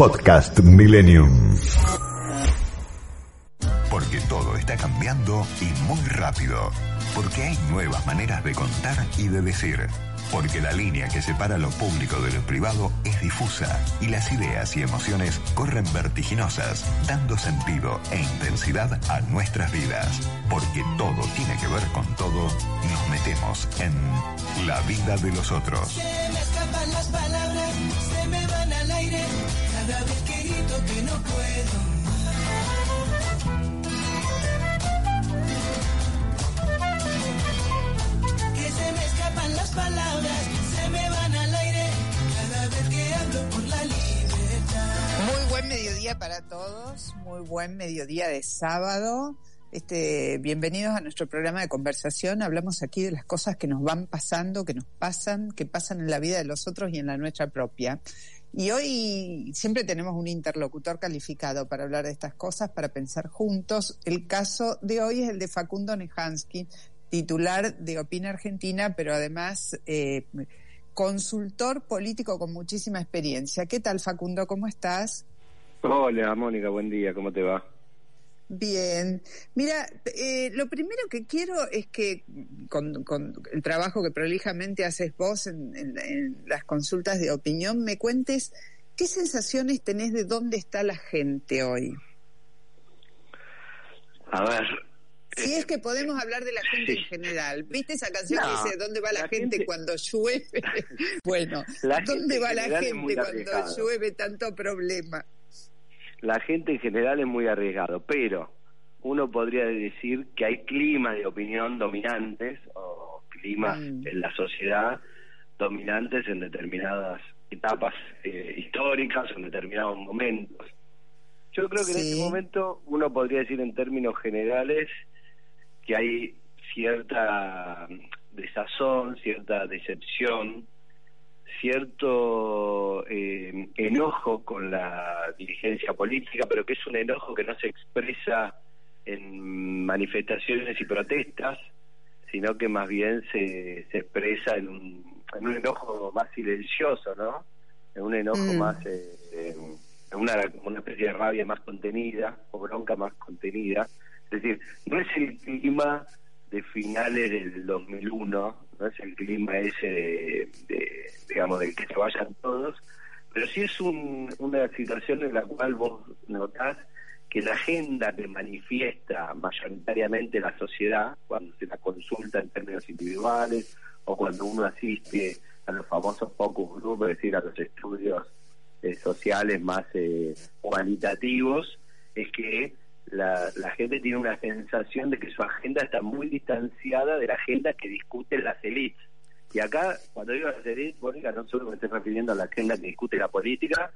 Podcast Millennium. Porque todo está cambiando y muy rápido. Porque hay nuevas maneras de contar y de decir. Porque la línea que separa lo público de lo privado es difusa y las ideas y emociones corren vertiginosas, dando sentido e intensidad a nuestras vidas. Porque todo tiene que ver con todo, nos metemos en la vida de los otros. Se me que no puedo. Que se me escapan las palabras, se me van al aire, cada vez que hablo por la libertad. Muy buen mediodía para todos, muy buen mediodía de sábado. Este, bienvenidos a nuestro programa de conversación. Hablamos aquí de las cosas que nos van pasando, que nos pasan, que pasan en la vida de los otros y en la nuestra propia. Y hoy siempre tenemos un interlocutor calificado para hablar de estas cosas, para pensar juntos. El caso de hoy es el de Facundo Nehansky, titular de Opina Argentina, pero además eh, consultor político con muchísima experiencia. ¿Qué tal, Facundo? ¿Cómo estás? Hola, Mónica, buen día, ¿cómo te va? Bien, mira, eh, lo primero que quiero es que con, con el trabajo que prolijamente haces vos en, en- en las consultas de opinión, me cuentes qué sensaciones tenés de dónde está la gente hoy. A ver, Si es que podemos hablar de la gente en general. ¿Viste esa canción No, que dice ¿Dónde va la, la gente, gente- cuando llueve? bueno, ¿dónde va la gente cuando llueve tanto problema? La gente en general es muy arriesgado, pero uno podría decir que hay climas de opinión dominantes o climas Mm. en la sociedad dominantes en determinadas etapas eh, históricas o en determinados momentos. Yo creo que en este momento uno podría decir en términos generales que hay cierta desazón, cierta decepción, cierto eh, enojo con la dirigencia política, pero que es un enojo que no se expresa en manifestaciones y protestas, sino que más bien se, se expresa en un, en un enojo más silencioso, ¿no? En un enojo Mm. más, eh, eh, en una, una especie de rabia más contenida o bronca más contenida. Es decir, no es el clima de finales del 2001, no es el clima ese de, digamos, del que se vayan todos, pero sí es un, una situación en la cual vos notás que la agenda que manifiesta mayoritariamente la sociedad, cuando se la consulta en términos individuales o cuando uno asiste a los famosos focus group, es decir, a los estudios eh, sociales más eh, cualitativos, es que la, la gente tiene una sensación de que su agenda está muy distanciada de la agenda que discuten las élites. Y acá, cuando digo las élites, Mónica, no solo me estoy refiriendo a la agenda que discute la política,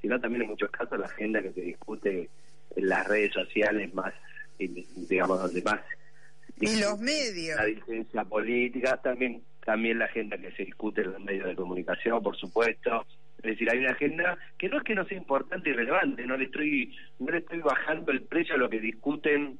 sino también en muchos casos la agenda que se discute en las redes sociales más, digamos, donde más... Y los medios. La dirigencia política, también, también la agenda que se discute en los medios de comunicación, por supuesto. Es decir, hay una agenda que no es que no sea importante y relevante, no le estoy, no le estoy bajando el precio a lo que discuten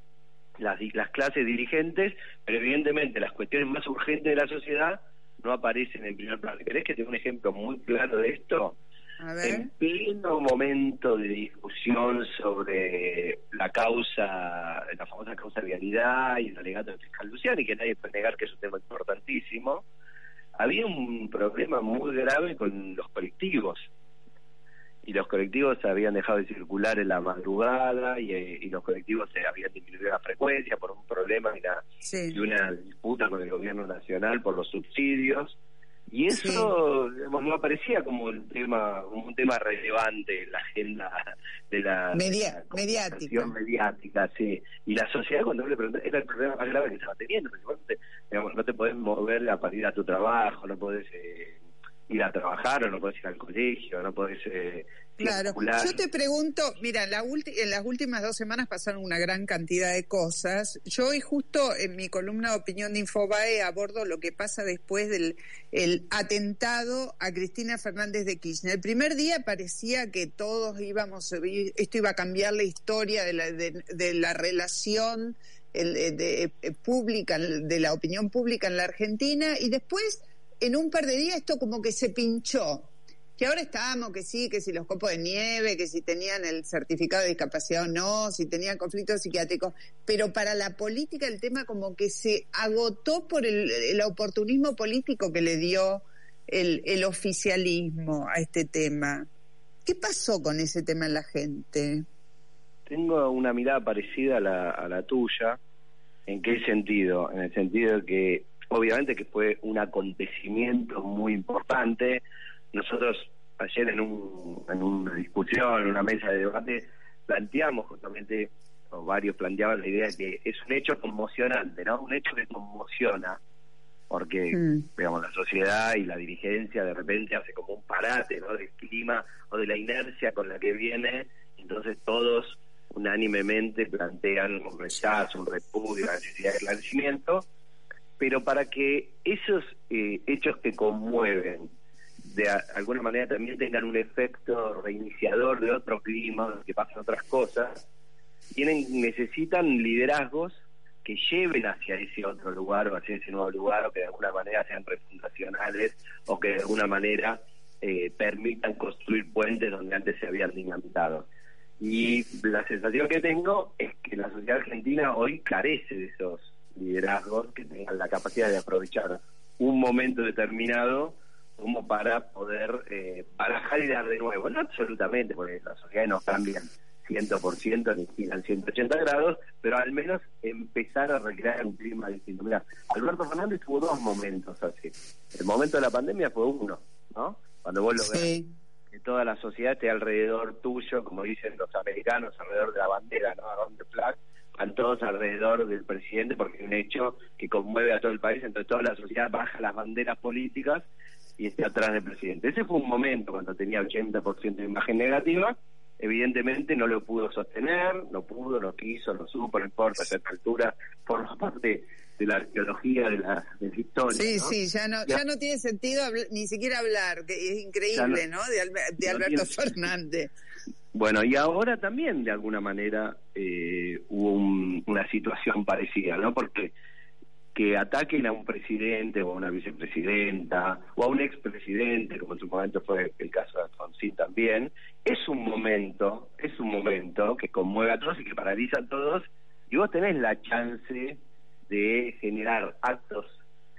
las, las clases dirigentes, pero evidentemente las cuestiones más urgentes de la sociedad no aparecen en primer plano. ¿Querés que te dé un ejemplo muy claro de esto? A ver. En pleno momento de discusión sobre la causa, la famosa causa de vialidad y el alegato del fiscal Luciani, que nadie puede negar que es un tema importantísimo, había un problema muy grave con los colectivos. Y los colectivos habían dejado de circular en la madrugada y, eh, y los colectivos se habían disminuido la frecuencia por un problema y una, Sí. y una disputa con el gobierno nacional por los subsidios y eso digamos, no aparecía como un tema como un tema relevante en la agenda de la, Media- la mediática. mediática sí y la sociedad cuando le pregunté era el problema más grave que estaba teniendo porque digamos, no te podés mover a para ir a tu trabajo no podés eh, ir a trabajar o no podés ir al colegio no podés eh, Claro, circular. yo te pregunto, mira, la ulti- en las últimas dos semanas pasaron una gran cantidad de cosas. Yo hoy justo en mi columna de opinión de Infobae abordo lo que pasa después del el atentado a Cristina Fernández de Kirchner. El primer día parecía que todos íbamos, esto iba a cambiar la historia de la, de, de la relación el, de, de, eh, pública, de la opinión pública en la Argentina y después, en un par de días, esto como que se pinchó. que ahora estamos, que sí, que si los copos de nieve, que si tenían el certificado de discapacidad o no, si tenían conflictos psiquiátricos, pero para la política el tema como que se agotó por el, el oportunismo político que le dio el, el oficialismo a este tema. ¿Qué pasó con ese tema en la gente? Tengo una mirada parecida a la, a la tuya. ¿En qué sentido? En el sentido de que obviamente que fue un acontecimiento muy importante. Nosotros ayer en, un, en una discusión, en una mesa de debate, planteamos justamente, o varios planteaban la idea de que es un hecho conmocionante, ¿no? Un hecho que conmociona, porque, Mm. digamos, la sociedad y la dirigencia de repente hace como un parate, ¿no? Del clima o de la inercia con la que viene, entonces todos unánimemente plantean un rechazo, un repudio, la necesidad de esclarecimiento, pero para que esos eh, hechos que conmueven de alguna manera también tengan un efecto reiniciador de otro clima, que pasen otras cosas, tienen necesitan liderazgos que lleven hacia ese otro lugar o hacia ese nuevo lugar o que de alguna manera sean refundacionales o que de alguna manera eh, permitan construir puentes donde antes se habían dinamitado. Y la sensación que tengo es que la sociedad argentina hoy carece de esos liderazgos que tengan la capacidad de aprovechar un momento determinado como para poder eh, barajar y dar de nuevo. No absolutamente, porque las sociedades no cambian 100% ni giran 180 grados, pero al menos empezar a recrear un clima distinto. Mira, Alberto Fernández tuvo dos momentos así. El momento de la pandemia fue uno, ¿no? Cuando vos lo ves que toda la sociedad esté alrededor tuyo, como dicen los americanos, alrededor de la bandera, ¿no? Around the flag, van todos alrededor del presidente porque es un hecho que conmueve a todo el país, entonces toda la sociedad baja las banderas políticas y está atrás del presidente. Ese fue un momento cuando tenía 80% de imagen negativa, evidentemente no lo pudo sostener, no pudo, no quiso, no supo, no importa, a esta altura forma parte de la arqueología de la, de la historia. Sí, ¿no? sí, ya no, Ya- ya no tiene sentido habl- ni siquiera hablar, que es increíble, no- ¿no? De, de no Alberto tiene- Fernández. Bueno, y ahora también de alguna manera eh, hubo un- una situación parecida, ¿no? Porque que ataquen a un presidente o a una vicepresidenta o a un expresidente, como en su momento fue el caso de Alfonsín también, es un momento, es un momento que conmueve a todos y que paraliza a todos y vos tenés la chance de generar actos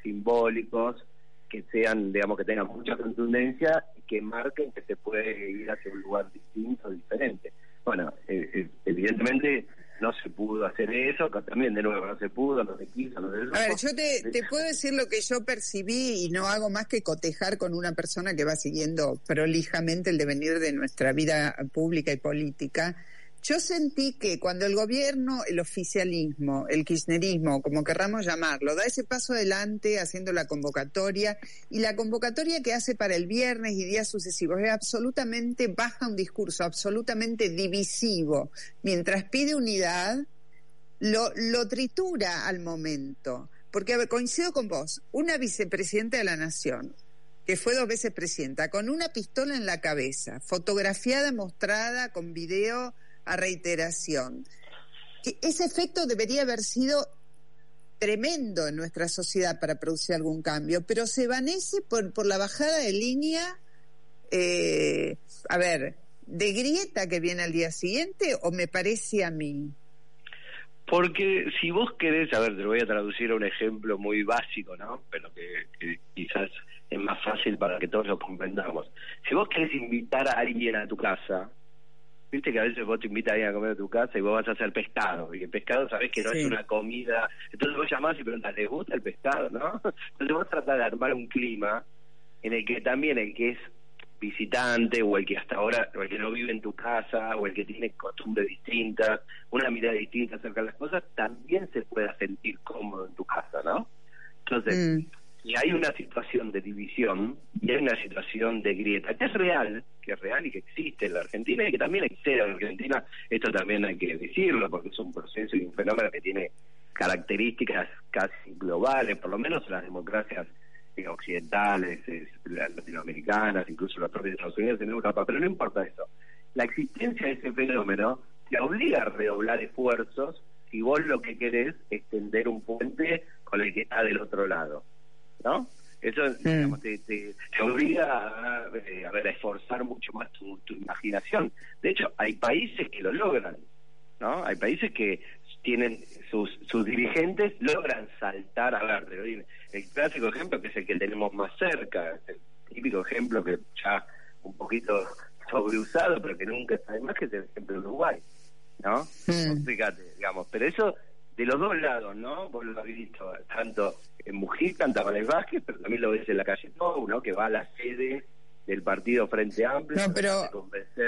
simbólicos que sean, digamos, que tengan mucha contundencia que marquen que se puede ir hacia un lugar distinto, diferente. Bueno, eh, evidentemente no se pudo hacer eso, también de nuevo no se pudo, no se quiso, no se A ver, yo te, te puedo decir lo que yo percibí y no hago más que cotejar con una persona que va siguiendo prolijamente el devenir de nuestra vida pública y política. Yo sentí que cuando el gobierno, el oficialismo, el kirchnerismo, como querramos llamarlo, da ese paso adelante haciendo la convocatoria y la convocatoria que hace para el viernes y días sucesivos es absolutamente baja un discurso, absolutamente divisivo, mientras pide unidad, lo, tritura al momento. Porque, a ver, coincido con vos, una vicepresidenta de la Nación, que fue dos veces presidenta, con una pistola en la cabeza, fotografiada, mostrada, con video a reiteración. Ese efecto debería haber sido tremendo en nuestra sociedad para producir algún cambio, pero se vanece por, por la bajada de línea, eh, a ver, de grieta que viene al día siguiente, o me parece a mí. Porque si vos querés, a ver, te lo voy a traducir a un ejemplo muy básico, ¿no? Pero que quizás es más fácil para que todos lo comprendamos. Si vos querés invitar a alguien a tu casa, viste que a veces vos te invitas a alguien a comer a tu casa y vos vas a hacer pescado, y el pescado sabés que no Sí. es una comida, entonces vos llamás y preguntas, ¿les gusta el pescado, no? Entonces vos tratás de armar un clima en el que también el que es visitante o el que hasta ahora, o el que no vive en tu casa o el que tiene costumbres distintas, una mirada distinta acerca de las cosas, también se pueda sentir cómodo en tu casa, ¿no? Entonces, Mm. si hay una situación de división y hay una situación de grieta, que es real, que es real y que existe en la Argentina y que también existe en la Argentina, esto también hay que decirlo porque es un proceso y un fenómeno que tiene características casi globales, por lo menos en las democracias eh, occidentales, las latinoamericanas, incluso las propias Estados Unidos en Europa, pero no importa eso. La existencia de ese fenómeno te obliga a redoblar esfuerzos si vos lo que querés es tender un puente con el que está del otro lado, ¿no? Eso digamos, te, te, te obliga a, eh, a, ver, a esforzar mucho más tu, tu imaginación. De hecho, hay países que lo logran, ¿no? Hay países que tienen sus, sus dirigentes logran saltar a ver el clásico ejemplo que es el que tenemos más cerca el típico ejemplo que ya un poquito sobreusado pero que nunca está de más que es el ejemplo de Uruguay ¿no? Mm. Fíjate, digamos pero eso de los dos lados ¿no? vos lo habéis visto tanto en Mujica en Tabarés Vázquez pero también lo ves en la calle Pou ¿no? que va a la sede del partido Frente Amplio. No, pero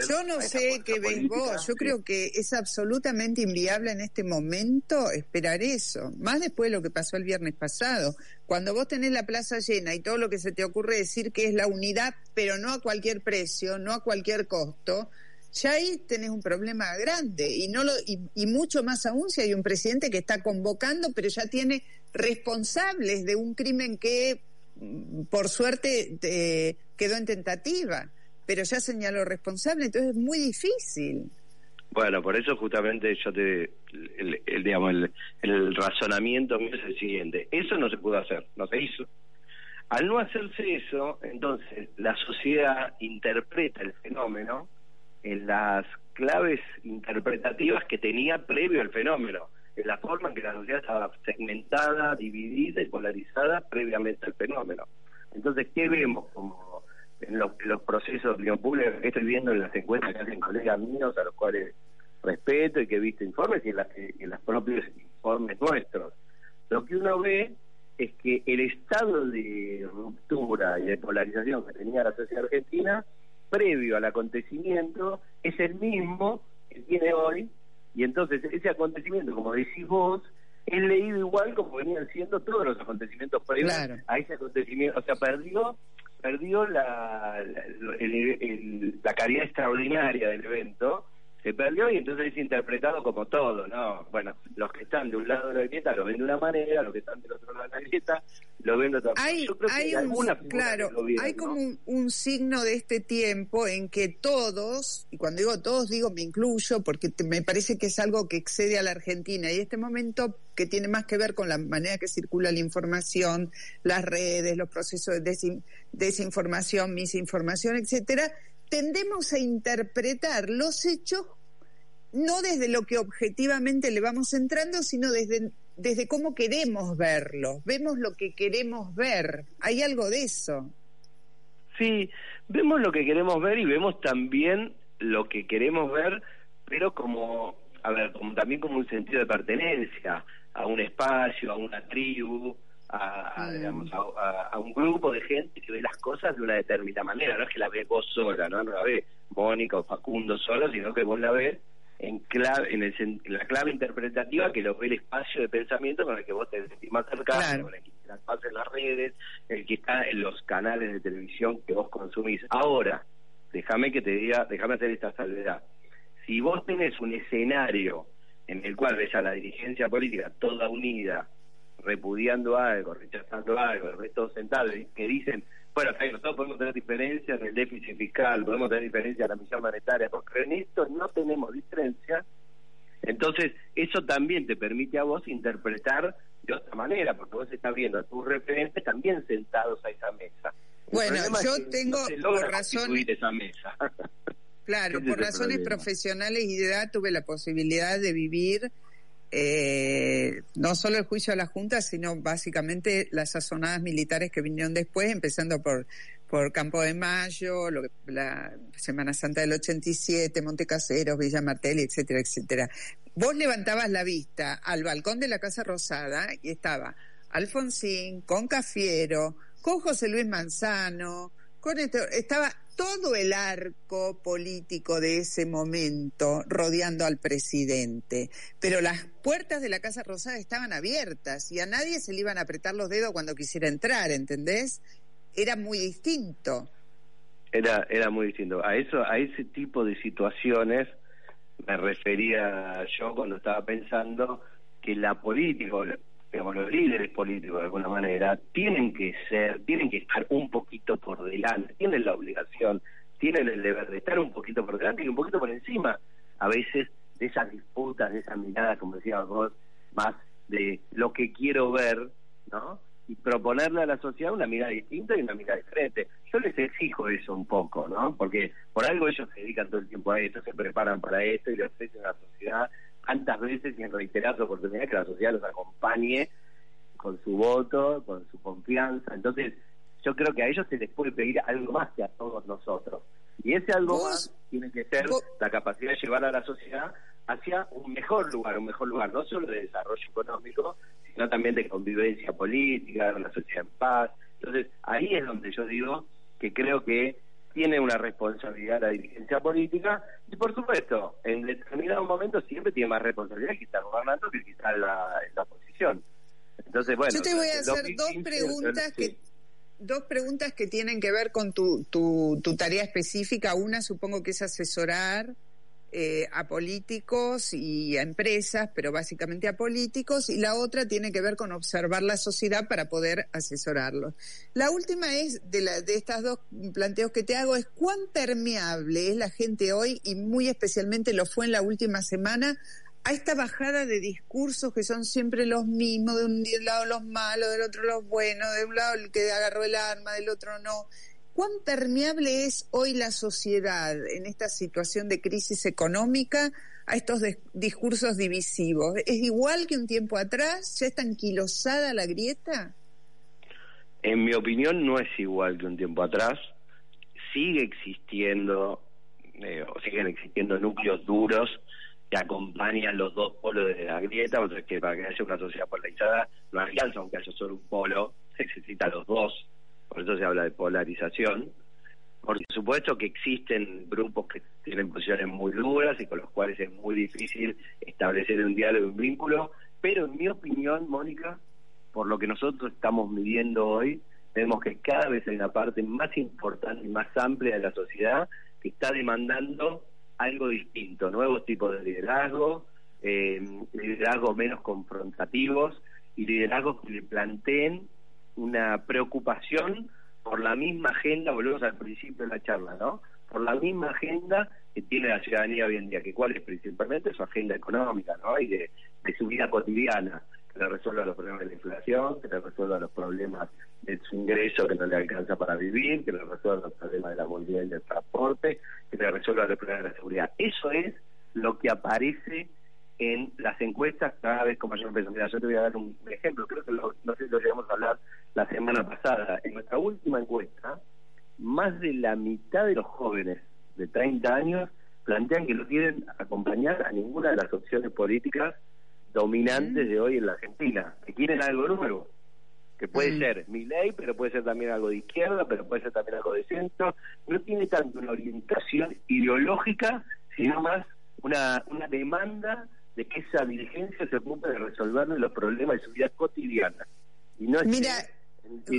yo no sé qué ves vos. Yo creo que es absolutamente inviable en este momento esperar eso. Más después de lo que pasó el viernes pasado. Cuando vos tenés la plaza llena y todo lo que se te ocurre decir que es la unidad, pero no a cualquier precio, no a cualquier costo, ya ahí tenés un problema grande y no lo y, y mucho más aún si hay un presidente que está convocando, pero ya tiene responsables de un crimen que por suerte eh, quedó en tentativa, pero ya señaló responsable, entonces es muy difícil. Bueno, por eso justamente yo te, el, el digamos, el, el, razonamiento mío es el siguiente, eso no se pudo hacer, no se hizo. Al no hacerse eso, entonces la sociedad interpreta el fenómeno en las claves interpretativas que tenía previo al fenómeno en la forma en que la sociedad estaba segmentada, dividida y polarizada previamente al fenómeno. Entonces, ¿qué vemos como en los, procesos de pública que estoy viendo en las encuestas que hacen colegas míos a los cuales respeto y que he visto informes y en, las, en los propios informes nuestros? Lo que uno ve es que el estado de ruptura y de polarización que tenía la sociedad argentina previo al acontecimiento es el mismo que tiene hoy y entonces ese acontecimiento, como decís vos, es leído igual como venían siendo todos los acontecimientos previos Claro. a ese acontecimiento. O sea, perdió perdió la, la, el- el- la calidad extraordinaria del evento, se perdió y entonces es interpretado como todo, ¿no? Bueno, los que están de un lado de la grieta lo ven de una manera, los que están del otro lado de la grieta lo ven de otra Hay, Yo creo que hay hay un, claro, que lo vieron, hay ¿no? como un, un signo de este tiempo en que todos, y cuando digo todos digo me incluyo porque te- me parece que es algo que excede a la Argentina y este momento que tiene más que ver con la manera que circula la información, las redes, los procesos de desin- desinformación, misinformación, etcétera, tendemos a interpretar los hechos no desde lo que objetivamente le vamos entrando, sino desde, desde cómo queremos verlo. Vemos lo que queremos ver. Hay algo de eso. Sí, vemos lo que queremos ver y vemos también lo que queremos ver, pero como, a ver, como también como un sentido de pertenencia a un espacio, a una tribu, a, a, Mm. digamos, a, un grupo de gente que ve las cosas de una determinada manera. No es que la ves vos sola, no, no la ve Mónica o Facundo solo, sino que vos la ves en clave, en, el, en la clave interpretativa que lo ve el espacio de pensamiento con el que vos te sentís más cercano, Claro. con el que interactúas en las redes, el que está en los canales de televisión que vos consumís. Ahora, déjame que te diga, déjame hacer esta salvedad. Si vos tenés un escenario en el cual ves a la dirigencia política toda unida, repudiando algo, rechazando algo, el resto sentado, y que dicen, bueno, nosotros podemos tener diferencias en el déficit fiscal, podemos tener diferencias en la misión monetaria, porque en esto no tenemos diferencias, entonces eso también te permite a vos interpretar de otra manera, porque vos estás viendo a tus referentes también sentados a esa mesa. El Bueno, es yo que tengo, no se logra por razones- esa mesa. Claro, por razones problema. profesionales y de edad tuve la posibilidad de vivir eh, no solo el juicio a la Junta, sino básicamente las sazonadas militares que vinieron después, empezando por por Campo de Mayo, lo que- la Semana Santa del 87, Montecaseros, Villa Martelli, etcétera, etcétera. Vos levantabas la vista al balcón de la Casa Rosada y estaba Alfonsín, con Cafiero, con José Luis Manzano, con esto, estaba todo el arco político de ese momento rodeando al presidente. Pero las puertas de la Casa Rosada estaban abiertas y a nadie se le iban a apretar los dedos cuando quisiera entrar, ¿entendés? Era muy distinto. Era, era muy distinto. A eso, a ese tipo de situaciones me refería yo cuando estaba pensando que la política, digamos, los líderes políticos de alguna manera, tienen que ser, tienen que estar un poquito por delante, tienen la obligación, tienen el deber de estar un poquito por delante y un poquito por encima, a veces, de esas disputas, de esa mirada, como decías vos, más de lo que quiero ver, ¿no? y proponerle a la sociedad una mirada distinta y una mirada diferente. Yo les exijo eso un poco, ¿no? Porque por algo ellos se dedican todo el tiempo a esto, se preparan para esto y le ofrecen a la sociedad tantas veces y en reiteradas oportunidades que la sociedad los acompañe con su voto, con su confianza. Entonces, yo creo que a ellos se les puede pedir algo más que a todos nosotros. Y ese algo más tiene que ser la capacidad de llevar a la sociedad hacia un mejor lugar, un mejor lugar, no solo de desarrollo económico, sino también de convivencia política, de una sociedad en paz. Entonces, ahí es donde yo digo que creo que tiene una responsabilidad la dirigencia política y, por supuesto, en determinados momentos siempre tiene más responsabilidad que estar gobernando que quizá la, la oposición. Entonces, bueno, yo te voy a hacer dos preguntas que dos preguntas que tienen que ver con tu, tu, tu tarea específica. Una supongo que es asesorar eh, a políticos y a empresas, pero básicamente a políticos, y la otra tiene que ver con observar la sociedad para poder asesorarlos. La última es, de, la, de estas dos planteos que te hago, es cuán permeable es la gente hoy, y muy especialmente lo fue en la última semana, a esta bajada de discursos que son siempre los mismos, de un lado los malos, del otro los buenos, de un lado el que agarró el arma, del otro no. ¿Cuán permeable es hoy la sociedad en esta situación de crisis económica a estos discursos divisivos? ¿Es igual que un tiempo atrás? ¿Ya está anquilosada la grieta? En mi opinión no es igual que un tiempo atrás. Sigue existiendo, eh, o siguen existiendo núcleos duros que acompañan los dos polos de la grieta, o sea que para que haya una sociedad polarizada no alcanza aunque haya solo un polo, se necesitan los dos por eso se habla de polarización. Por supuesto que existen grupos que tienen posiciones muy duras y con los cuales es muy difícil establecer un diálogo, un vínculo, pero en mi opinión, Mónica, por lo que nosotros estamos midiendo hoy, vemos que cada vez hay una parte más importante y más amplia de la sociedad que está demandando algo distinto, nuevos tipos de liderazgo, eh, liderazgos menos confrontativos y liderazgos que le planteen una preocupación por la misma agenda, volvemos al principio de la charla, ¿no? Por la misma agenda que tiene la ciudadanía hoy en día, que cuál es principalmente su agenda económica, ¿no? Y de, su vida cotidiana, que le resuelva los problemas de la inflación, que le resuelva los problemas de su ingreso que no le alcanza para vivir, que le resuelva los problemas de la movilidad y del transporte, que le resuelva los problemas de la seguridad. Eso es lo que aparece en las encuestas cada vez con mayor peso. Mira, yo te voy a dar un ejemplo, creo que no sé si lo llegamos a hablar la semana pasada. En nuestra última encuesta, más de la mitad de los jóvenes de 30 años plantean que no quieren acompañar a ninguna de las opciones políticas dominantes de hoy en la Argentina, que quieren algo nuevo, que puede ser mi ley, pero puede ser también algo de izquierda, pero puede ser también algo de centro. No tiene tanto una orientación ideológica, sino más una, una demanda de que esa diligencia se ocupe de resolverle los problemas de su vida cotidiana. Y no es Mira,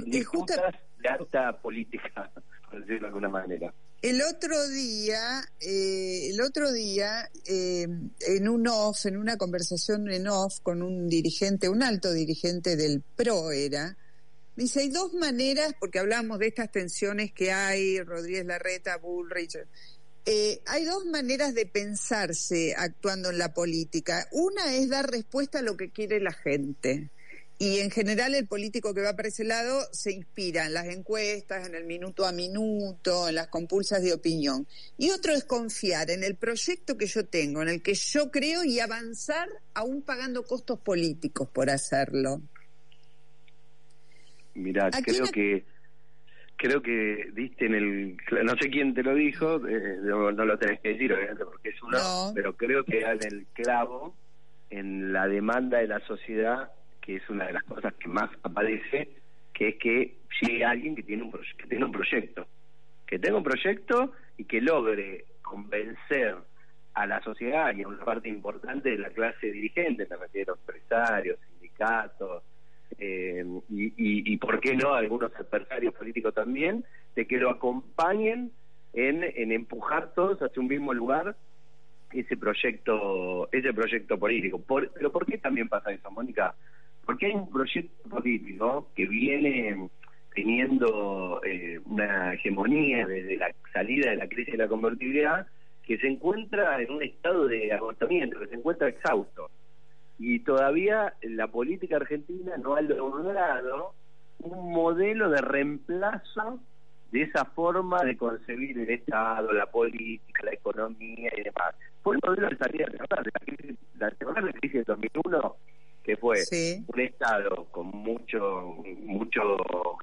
disputas de alta política, por decirlo de alguna manera. El otro día, eh, el otro día, eh, en un off, en una conversación en off con un dirigente, un alto dirigente del PRO era, dice, hay dos maneras, porque hablamos de estas tensiones que hay, Rodríguez Larreta, Bullrich, eh, hay dos maneras de pensarse actuando en la política. Una es dar respuesta a lo que quiere la gente. Y en general el político que va para ese lado se inspira en las encuestas, en el minuto a minuto, en las compulsas de opinión. Y otro es confiar en el proyecto que yo tengo, en el que yo creo y avanzar aún pagando costos políticos por hacerlo. Mira, creo que creo que diste en el no sé quién te lo dijo eh, no, lo tenés que decir obviamente porque es uno pero creo que en el clavo en la demanda de la sociedad que es una de las cosas que más aparece que es que llegue alguien que tiene un que tiene un proyecto que tenga un proyecto y que logre convencer a la sociedad y a una parte importante de la clase dirigente me refiero empresarios sindicatos eh, y, y, por qué no algunos adversarios políticos también, de que lo acompañen en, en empujar todos hacia un mismo lugar ese proyecto ese proyecto político. pero ¿por qué también pasa eso, Mónica? Porque hay un proyecto político que viene teniendo eh, una hegemonía desde la salida de la crisis de la convertibilidad que se encuentra en un estado de agotamiento, que se encuentra exhausto y todavía la política argentina no ha logrado un modelo de reemplazo de esa forma de concebir el Estado, la política, la economía y demás. Fue el modelo de salida de la crisis, la, la crisis del 2001, que fue un Estado con mucho mucho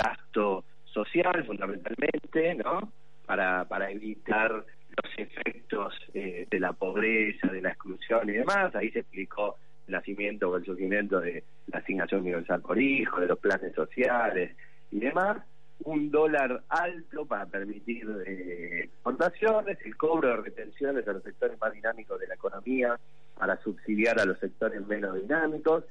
gasto social, fundamentalmente, ¿no? Para, para evitar los efectos eh, de la pobreza, de la exclusión y demás. Ahí se explicó el nacimiento o el surgimiento de la asignación universal por hijo, de los planes sociales y demás un dólar alto para permitir eh, exportaciones, el cobro de retenciones a los sectores más dinámicos de la economía para subsidiar a los sectores menos dinámicos,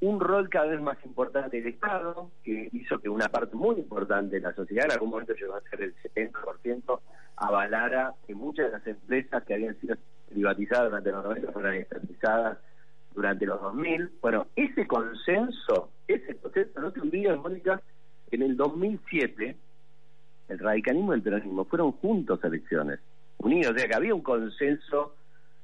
un rol cada vez más importante del Estado, que hizo que una parte muy importante de la sociedad, en algún momento llegó a ser el 70%, avalara que muchas de las empresas que habían sido privatizadas durante los 90 fueran estatizadas durante los 2000. Bueno, ese consenso, ese consenso, no te olvides, Mónica, en el 2007, el radicalismo y el peronismo fueron juntos elecciones, unidos, o sea que había un consenso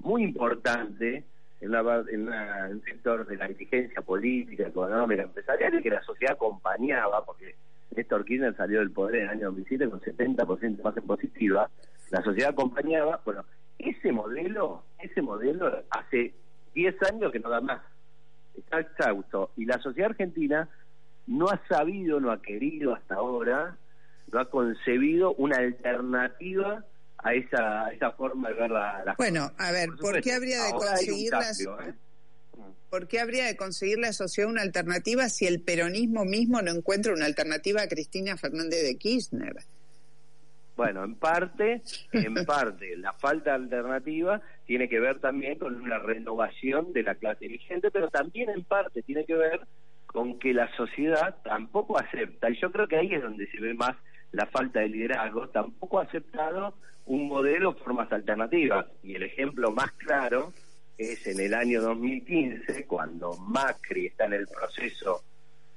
muy importante en, un sector de la inteligencia política, económica, empresarial, y que la sociedad acompañaba, porque Néstor Kirchner salió del poder en el año 2007 con 70% más en positiva, la sociedad acompañaba, bueno, ese modelo, ese modelo hace 10 años que no da más, está exhausto, y la sociedad argentina no ha sabido, no ha querido hasta ahora, no ha concebido una alternativa a esa, esa forma de ver la, Bueno, a ver, ¿por, qué habría de conseguir ¿eh? ¿Por qué habría de conseguir la sociedad una alternativa si el peronismo mismo no encuentra una alternativa a Cristina Fernández de Kirchner? Bueno, en parte, en parte, la falta de alternativa tiene que ver también con una renovación de la clase dirigente, pero también en parte tiene que ver con que la sociedad tampoco acepta, y yo creo que ahí es donde se ve más la falta de liderazgo, tampoco ha aceptado un modelo formas alternativas. Y el ejemplo más claro es en el año 2015, cuando Macri está en el proceso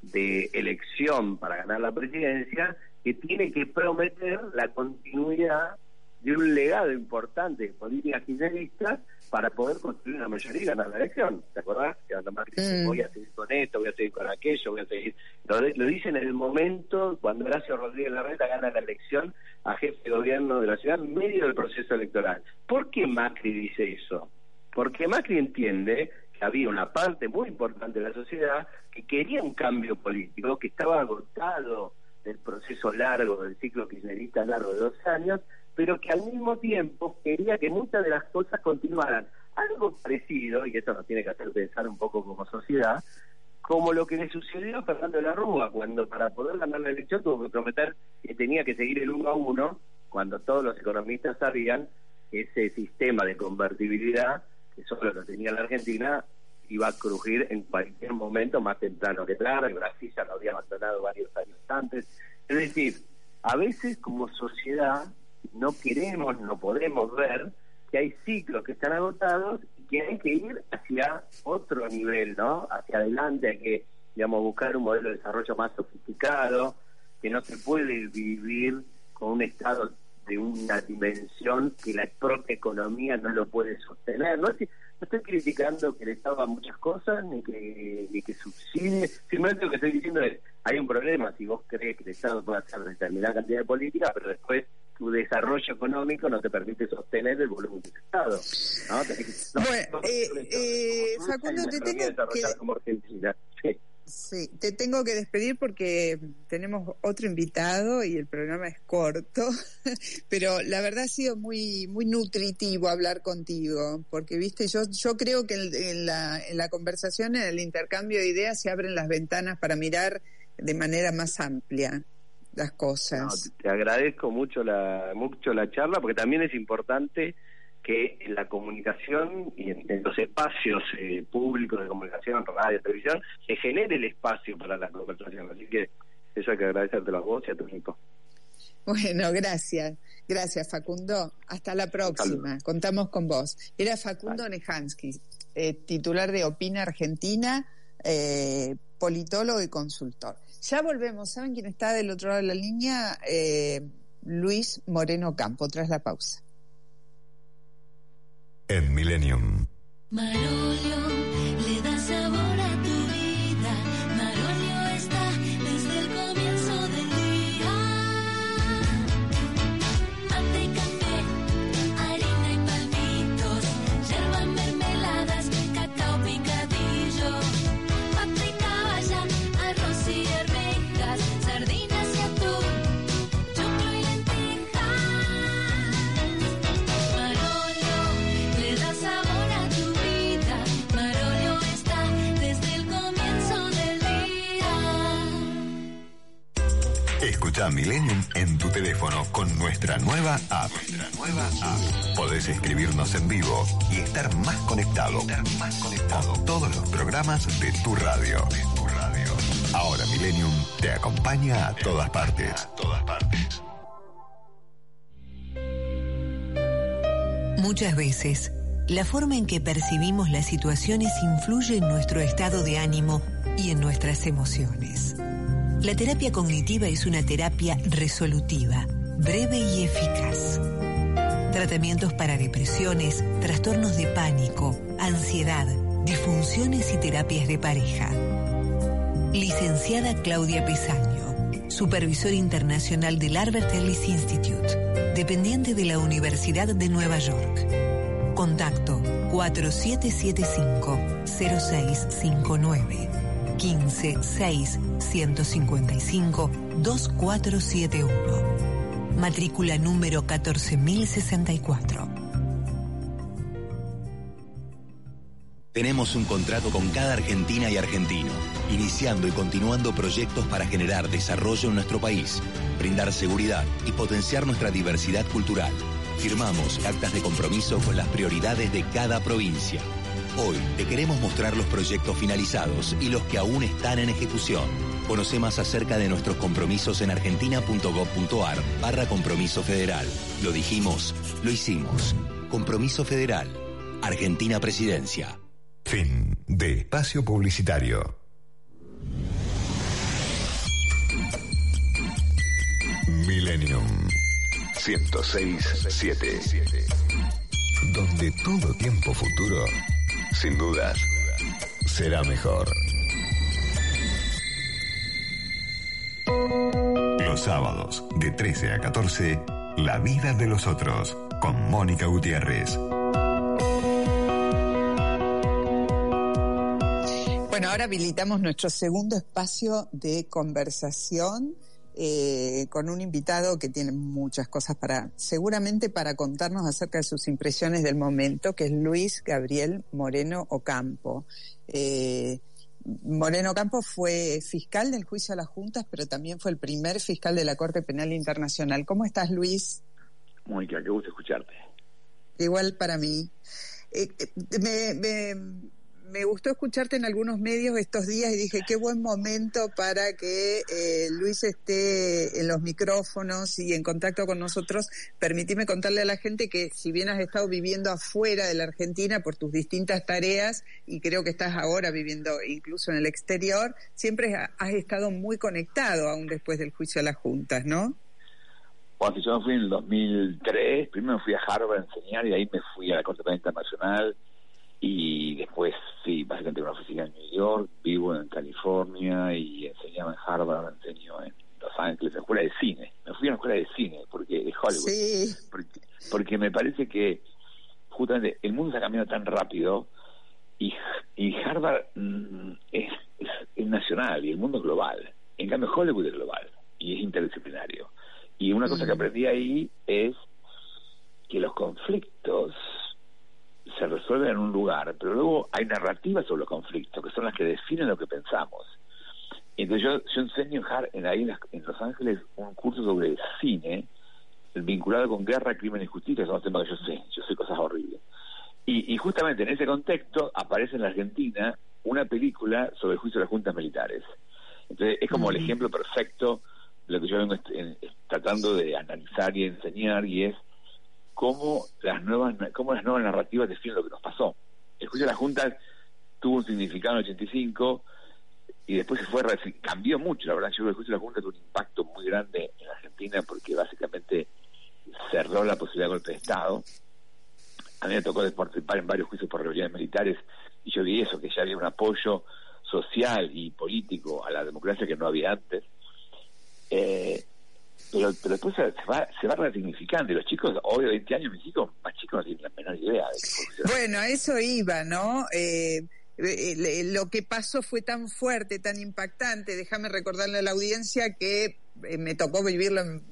de elección para ganar la presidencia, que tiene que prometer la continuidad de un legado importante de políticas kirchneristas para poder construir una mayoría y ganar la elección. ¿Te acordás? Que mm. voy a seguir con esto, voy a seguir con aquello, voy a seguir... Lo, lo dice en el momento cuando Horacio Rodríguez Larreta gana la elección a jefe de gobierno de la ciudad en medio del proceso electoral. ¿Por qué Macri dice eso? Porque Macri entiende que había una parte muy importante de la sociedad que quería un cambio político, que estaba agotado del proceso largo, del ciclo kirchnerista largo de dos años, pero que al mismo tiempo quería que muchas de las cosas continuaran. Algo parecido, y esto nos tiene que hacer pensar un poco como sociedad, como lo que le sucedió a Fernando de la Rúa, cuando para poder ganar la elección tuvo que prometer que tenía que seguir el uno a uno, cuando todos los economistas sabían que ese sistema de convertibilidad, que solo lo tenía la Argentina, iba a crujir en cualquier momento más temprano que tarde, Brasil ya lo había abandonado varios años antes. Es decir, a veces como sociedad no queremos, no podemos ver que hay ciclos que están agotados y que hay que ir hacia otro nivel, ¿no? Hacia adelante, hay que, digamos, buscar un modelo de desarrollo más sofisticado, que no se puede vivir con un estado de una dimensión que la propia economía no lo puede sostener. No, no estoy criticando que el Estado haga muchas cosas, ni que, ni que subsidie, simplemente lo que estoy diciendo es, hay un problema si vos crees que el Estado puede hacer determinada cantidad de políticas, pero después tu desarrollo económico no te permite sostener el volumen del Estado. ¿no? bueno, eh, eh, Facundo, te tengo que... Como Argentina. Sí. te tengo que despedir porque tenemos otro invitado y el programa es corto, pero la verdad ha sido muy muy nutritivo hablar contigo, porque viste, yo yo creo que en la, en la conversación, en el intercambio de ideas se abren las ventanas para mirar de manera más amplia las cosas. te agradezco mucho la mucho la charla porque también es importante que en la comunicación y en, los espacios eh, públicos de comunicación, radio, televisión, se genere el espacio para la conversación. Así que eso hay que agradecerte a vos y a tu equipo. Bueno, gracias. Gracias, Facundo. Hasta la próxima. Contamos con vos. Era Facundo Nehansky, eh, titular de Opina Argentina, eh, politólogo y consultor. Ya volvemos. ¿Saben quién está del otro lado de la línea? Eh, Luis Moreno Campo, tras la pausa. En Millennium. Marolio Millennium en tu teléfono con nuestra nueva app. Nuestra nueva app. Podés escribirnos en vivo y estar más conectado. Estar más conectado. Con todos los programas de tu radio. Tu radio. Ahora Millennium te acompaña. A todas partes. Muchas veces, la forma en que percibimos las situaciones influye en nuestro estado de ánimo y en nuestras emociones. La terapia cognitiva es una terapia resolutiva, breve y eficaz. Tratamientos para depresiones, trastornos de pánico, ansiedad, disfunciones y terapias de pareja. Licenciada Claudia Pesaño, supervisor internacional del Albert Ellis Institute, dependiente de la Universidad de Nueva York. Contacto 4775-0659 15 6 155 2471. Matrícula número 14064. Tenemos un contrato con cada argentina y argentino, iniciando y continuando proyectos para generar desarrollo en nuestro país, brindar seguridad y potenciar nuestra diversidad cultural. Firmamos actas de compromiso con las prioridades de cada provincia. Hoy te queremos mostrar los proyectos finalizados y los que aún están en ejecución. Conoce más acerca de nuestros compromisos en argentina.gov.ar barra compromiso federal. Lo dijimos, lo hicimos. Compromiso federal. Argentina Presidencia. Fin de espacio publicitario. Millennium 106.7 Donde todo tiempo futuro, sin dudas, será mejor. Los sábados, de 13 a 14, La vida de los otros, con Mónica Gutiérrez. Bueno, ahora habilitamos nuestro segundo espacio de conversación eh, con un invitado que tiene muchas cosas para, seguramente para contarnos acerca de sus impresiones del momento, que es Luis Gabriel Moreno Ocampo. Eh, Moreno Ocampo fue fiscal del juicio a las juntas, pero también fue el primer fiscal de la Corte Penal Internacional. ¿Cómo estás, Luis? Mónica, qué gusto escucharte. Igual para mí. Eh, me, me, me gustó escucharte en algunos medios estos días y dije, qué buen momento para que eh, Luis esté en los micrófonos y en contacto con nosotros. Permitime contarle a la gente que si bien has estado viviendo afuera de la Argentina por tus distintas tareas y creo que estás ahora viviendo incluso en el exterior, siempre has estado muy conectado aún después del juicio a las juntas, ¿no? Bueno, yo me fui en el 2003, primero me fui a Harvard a enseñar y ahí me fui a la Corte Internacional y después sí, básicamente una oficina en New York, vivo en California y enseñaba en Harvard, enseño en Los Ángeles, en escuela de cine. Me fui a una escuela de cine porque de Hollywood. Porque, me parece que justamente el mundo se ha cambiado tan rápido y, y Harvard mm, es, es, nacional y el mundo es global. En cambio Hollywood es global y es interdisciplinario. Y una cosa que aprendí ahí es que los conflictos se resuelven en un lugar, pero luego hay narrativas sobre los conflictos, que son las que definen lo que pensamos. Entonces yo, yo enseño en, ahí en, Los Ángeles un curso sobre cine vinculado con guerra, crimen y justicia, que son temas que yo sé, yo sé cosas horribles. Y, y justamente en ese contexto aparece en la Argentina una película sobre el juicio de las juntas militares. Entonces es como el ejemplo perfecto de lo que yo vengo tratando de analizar y enseñar y es cómo las nuevas cómo las nuevas narrativas definen lo que nos pasó. El juicio de las juntas tuvo un significado en el 85 y después se fue cambió mucho, la verdad, yo creo que el juicio de las juntas tuvo un impacto muy grande en Argentina porque básicamente cerró la posibilidad de golpe de Estado. A mí me tocó participar en varios juicios por rebeliones militares y yo vi eso, que ya había un apoyo social y político a la democracia que no había antes. Eh, pero, pero después se, va, se va resignificando. Y los chicos, hoy de 20 años, mis hijos más chicos no tienen la menor idea de Bueno, a eso iba, ¿no? Eh, eh, lo que pasó fue tan fuerte, tan impactante. Déjame recordarle a la audiencia que eh, me tocó vivirlo en,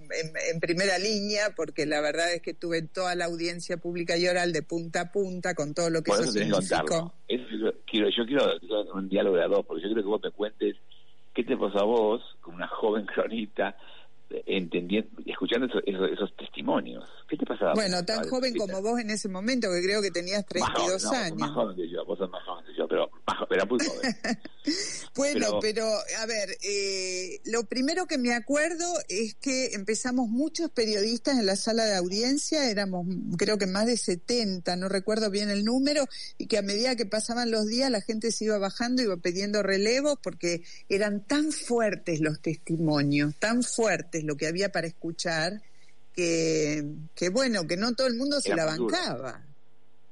primera línea, porque la verdad es que tuve toda la audiencia pública y oral de punta a punta con todo lo que eso, significó. Eso, quiero, yo quiero un diálogo de a dos, porque yo quiero que vos me cuentes qué te pasó a vos, como una joven cronista, entendiendo, escuchando esos, esos, esos testimonios. ¿Qué te pasaba? Bueno, tan joven como vos en ese momento, que creo que tenías Más joven, 32 no, años. Más joven que yo, vos sos más joven que yo, pero, era muy joven. Bueno, Pero- pero, a ver, eh, lo primero que me acuerdo es que empezamos muchos periodistas en la sala de audiencia, éramos creo que más de 70, no recuerdo bien el número, y que a medida que pasaban los días la gente se iba bajando, iba pidiendo relevos porque eran tan fuertes los testimonios, tan fuertes lo que había para escuchar, que, que bueno, que no todo el mundo se Era la duro.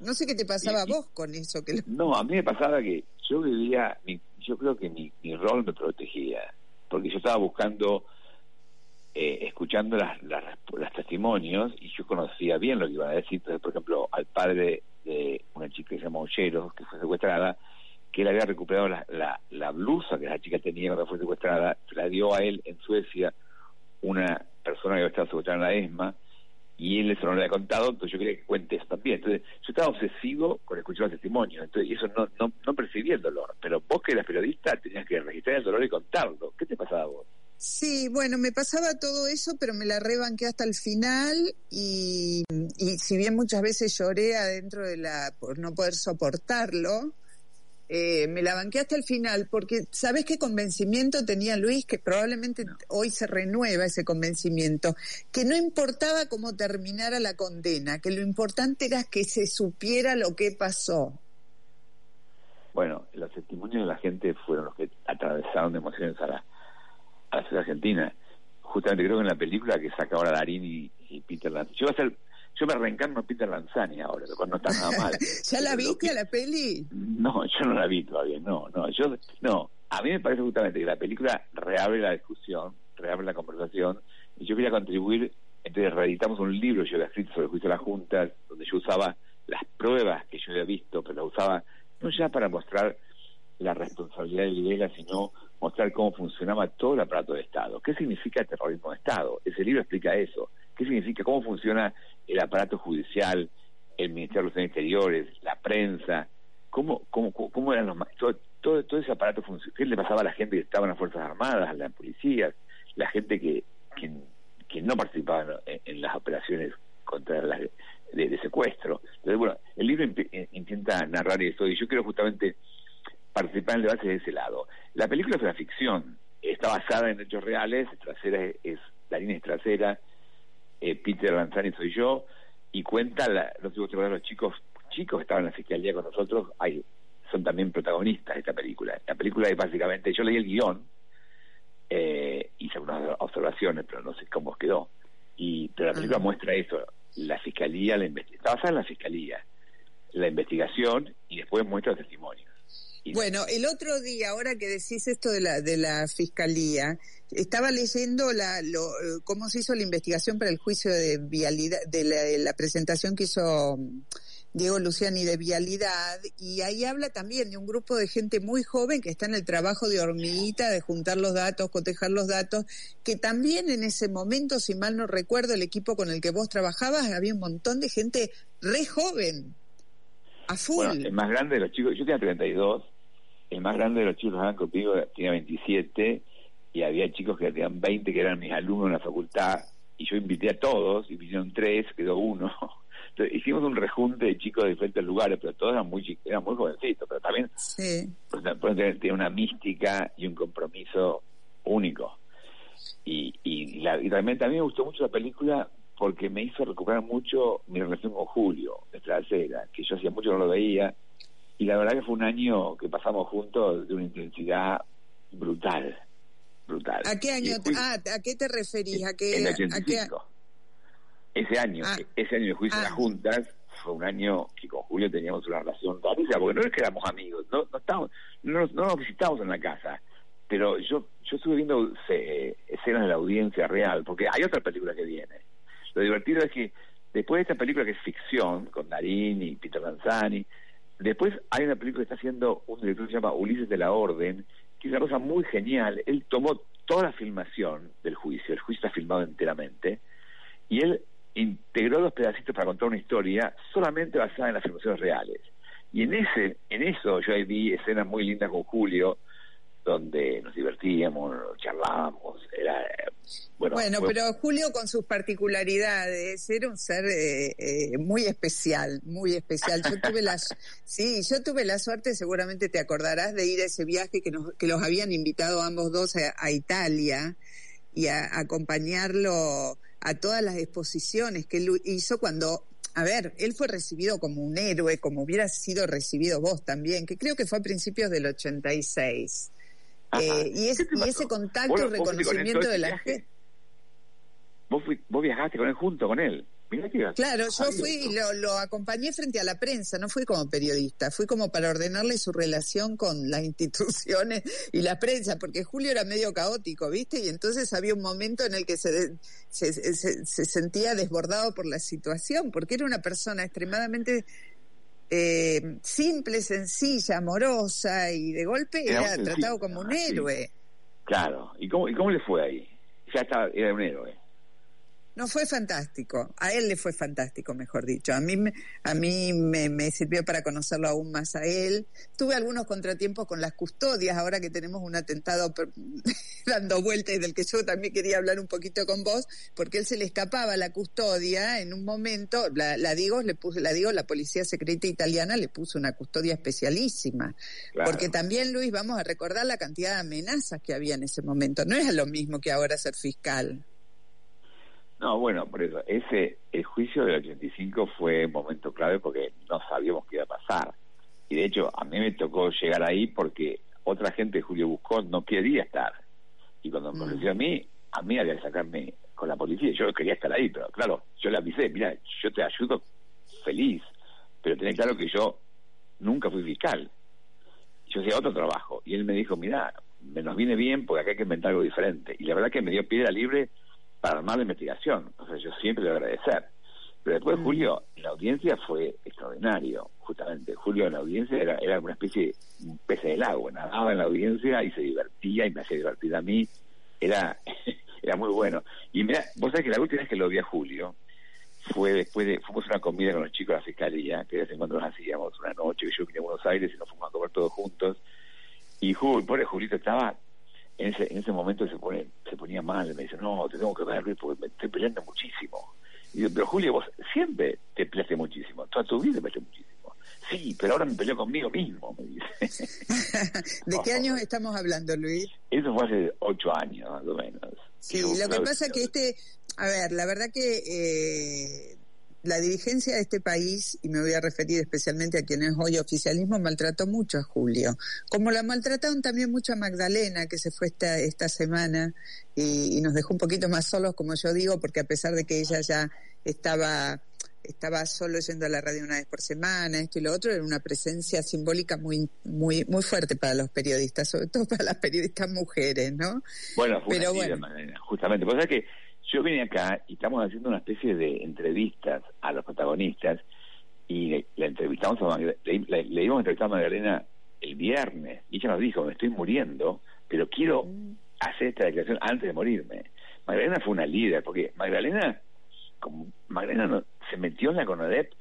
No sé qué te pasaba a vos con eso, que lo- No, a mí me pasaba que yo vivía, mi- yo creo que mi, mi rol me protegía, porque yo estaba buscando, eh, escuchando las, las, las testimonios y yo conocía bien lo que iban a decir. Entonces, por ejemplo, al padre de una chica que se llama Olleros, que fue secuestrada, que él había recuperado la, la, la blusa que la chica tenía cuando fue secuestrada, se la dio a él en Suecia una persona que había estado secuestrada en la ESMA, y él eso no le había contado, entonces yo quería que cuente eso también. Entonces yo estaba obsesivo con escuchar testimonios, entonces y eso no, no, no percibía el dolor, pero vos que eras periodista tenías que registrar el dolor y contarlo. ¿Qué te pasaba a vos? Sí, bueno, me pasaba todo eso, pero me la rebanqué hasta el final y, y si bien muchas veces lloré adentro de la, por no poder soportarlo, eh, me la banqué hasta el final porque, ¿sabes qué convencimiento tenía Luis? Que probablemente hoy se renueva ese convencimiento, que no importaba cómo terminara la condena, que lo importante era que se supiera lo que pasó. Bueno, los testimonios de la gente fueron los que atravesaron de emociones a la, a la ciudad argentina. Justamente creo que en la película que saca ahora Darín y, y Peter Lanzani. Yo, voy a ser, yo me reencarno a Peter Lanzani ahora, lo cual no está nada mal. ¿Ya la viste a la peli? No, yo no la vi todavía, no, no, yo, no, a mí me parece justamente que la película reabre la discusión, reabre la conversación, y yo quería contribuir, entonces reeditamos un libro yo había escrito sobre el juicio de las juntas, donde yo usaba las pruebas que yo había visto, pero las usaba no ya para mostrar la responsabilidad de Videla, sino mostrar cómo funcionaba todo el aparato de Estado. ¿Qué significa terrorismo de Estado? Ese libro explica eso. ¿Qué significa, cómo funciona el aparato judicial, el Ministerio de Relaciones Exteriores, la prensa, cómo, cómo, cómo eran los todo, todo, todo ese aparato qué le pasaba a la gente que estaba en las Fuerzas Armadas, a las policías, la gente que, que, que no participaba en, en las operaciones contra las de, secuestro. Entonces, bueno, el libro eh, intenta narrar eso y yo quiero justamente participar en el debate de ese lado. La película es una ficción, está basada en hechos reales, trasera es, es la línea es trasera, eh, Peter Lanzani soy yo, y cuenta, la, no sé si vos te acordás, los chicos chicos que estaban en la fiscalía con nosotros, hay, son también protagonistas de esta película. La película es básicamente, yo leí el guion, eh, hice algunas observaciones, pero no sé cómo quedó. Y, pero la película muestra eso, la fiscalía, la investi- está basada en la fiscalía, la investigación y después muestra los testimonios. Bueno, el otro día, ahora que decís esto de la, de la fiscalía, estaba leyendo la, lo, eh, cómo se hizo la investigación para el juicio de vialidad, de la, de la presentación que hizo mm, Diego Luciani de vialidad, y ahí habla también de un grupo de gente muy joven que está en el trabajo de hormiguita, de juntar los datos, cotejar los datos, que también en ese momento, si mal no recuerdo, el equipo con el que vos trabajabas, había un montón de gente re joven, a full. Bueno, el más grande de los chicos, yo tenía 32, el más grande de los chicos que estaban conmigo tenía 27 y había chicos que tenían 20 que eran mis alumnos en la facultad y yo invité a todos y vinieron tres, quedó uno. Entonces, hicimos un rejunte de chicos de diferentes lugares, pero todos eran muy eran muy jovencitos, pero también sí. pues, pues, tiene una mística y un compromiso único. Y, y, la- y realmente a mí me gustó mucho la película porque me hizo recuperar mucho mi relación con Julio, de Trasera, que yo hacía mucho no lo veía, y la verdad que fue un año que pasamos juntos de una intensidad brutal, brutal. ¿A qué año? juicio- Ah, ¿a qué te referís? ¿A qué? en el a qué- 85. Ese año, Ah. ese año de juicio Ah. las juntas, fue un año que con Julio teníamos una relación rarísima, porque no es que éramos amigos, no, no, estábamos, no, nos- no nos visitábamos en la casa, pero yo yo estuve viendo eh, escenas de la audiencia real, porque hay otra película que viene. Lo divertido es que después de esta película que es ficción, con Darín y Peter Lanzani, después hay una película que está haciendo un director que se llama Ulises de la Orden, que es una cosa muy genial. Él tomó toda la filmación del juicio, el juicio está filmado enteramente, y él integró dos pedacitos para contar una historia solamente basada en las filmaciones reales. Y en ese, en eso yo ahí vi escenas muy lindas con Julio, donde nos divertíamos, charlábamos, era bueno. Bueno, pero Julio con sus particularidades era un ser eh, eh, muy especial, muy especial. Yo tuve la, sí, yo tuve la suerte, seguramente te acordarás de ir a ese viaje que nos, que los habían invitado ambos dos a, Italia y a, acompañarlo a todas las exposiciones que él hizo cuando a ver, él fue recibido como un héroe, como hubiera sido recibido vos también, que creo que fue a principios del 86. Eh, y, y ese contacto y reconocimiento de la gente. Vos, vos viajaste con él junto con él. Claro, yo fui y lo, lo, acompañé frente a la prensa, no fui como periodista, fui como para ordenarle su relación con las instituciones y la prensa, porque Julio era medio caótico, ¿viste? Y entonces había un momento en el que se, se, se, sentía desbordado por la situación, porque era una persona extremadamente eh, simple, sencilla, amorosa y de golpe era, tratado como un héroe. Claro, ¿y cómo, ¿y cómo le fue ahí? Ya estaba, era un héroe. No fue fantástico, a él le fue fantástico, mejor dicho. A mí, a mí me, sirvió para conocerlo aún más a él. Tuve algunos contratiempos con las custodias, ahora que tenemos un atentado dando vueltas del que yo también quería hablar un poquito con vos, porque él se le escapaba a la custodia en un momento, la, digo, le puse, la digo, la policía secreta italiana le puso una custodia especialísima. Porque también, Luis, vamos a recordar la cantidad de amenazas que había en ese momento. No es lo mismo que ahora ser fiscal. No, bueno, por eso, ese, el juicio del 85 fue un momento clave porque no sabíamos qué iba a pasar. Y de hecho, a mí me tocó llegar ahí porque otra gente Julio Buscó no quería estar. Y cuando me mm. conoció a mí, a mí había que sacarme con la policía. Yo quería estar ahí, pero claro, yo le avisé, mira, yo te ayudo feliz, pero tenés claro que yo nunca fui fiscal. Yo hacía otro trabajo. Y él me dijo, mira, me nos viene bien porque acá hay que inventar algo diferente. Y la verdad que me dio piedra libre para armar la investigación. O sea, yo siempre le voy a agradecer. Pero después mm. Julio, en la audiencia fue extraordinario, justamente. Julio en la audiencia era, era una especie de un pez del agua, nadaba en la audiencia y se divertía y me hacía divertir a mí. Era, era muy bueno. Y mira, vos sabés que la última vez que lo vi a Julio fue después de, fuimos a una comida con los chicos de la fiscalía, que de vez en cuando nos hacíamos una noche, que yo vine a Buenos Aires y nos fuimos a comer todos juntos. Y Julio, pobre Julito estaba en ese, en ese momento se pone se ponía mal, me dice, no, te tengo que ver porque me estoy peleando muchísimo. Y yo, pero Julio, vos siempre te peleaste muchísimo, toda tu vida te peleaste muchísimo. Sí, pero ahora me peleó conmigo mismo, me dice. ¿De qué años estamos hablando, Luis? Eso fue hace ocho años, más o menos. Sí, lo que pasa es que este, a ver, la verdad que eh, la dirigencia de este país, y me voy a referir especialmente a quien es hoy oficialismo, maltrató mucho a Julio. Como la maltrataron también mucho a Magdalena, que se fue esta, esta semana y, nos dejó un poquito más solos, como yo digo, porque a pesar de que ella ya estaba estaba solo yendo a la radio una vez por semana, esto y lo otro, era una presencia simbólica muy muy muy fuerte para los periodistas, sobre todo para las periodistas mujeres, ¿no? Bueno, Pero bueno. justamente. Pues que yo vine acá y estamos haciendo una especie de entrevistas a los protagonistas y le, entrevistamos a le, le, íbamos a entrevistar a Magdalena el viernes y ella nos dijo, me estoy muriendo, pero quiero mm. hacer esta declaración antes de morirme. Magdalena fue una líder, porque Magdalena, como Magdalena no, se metió en la CONADEP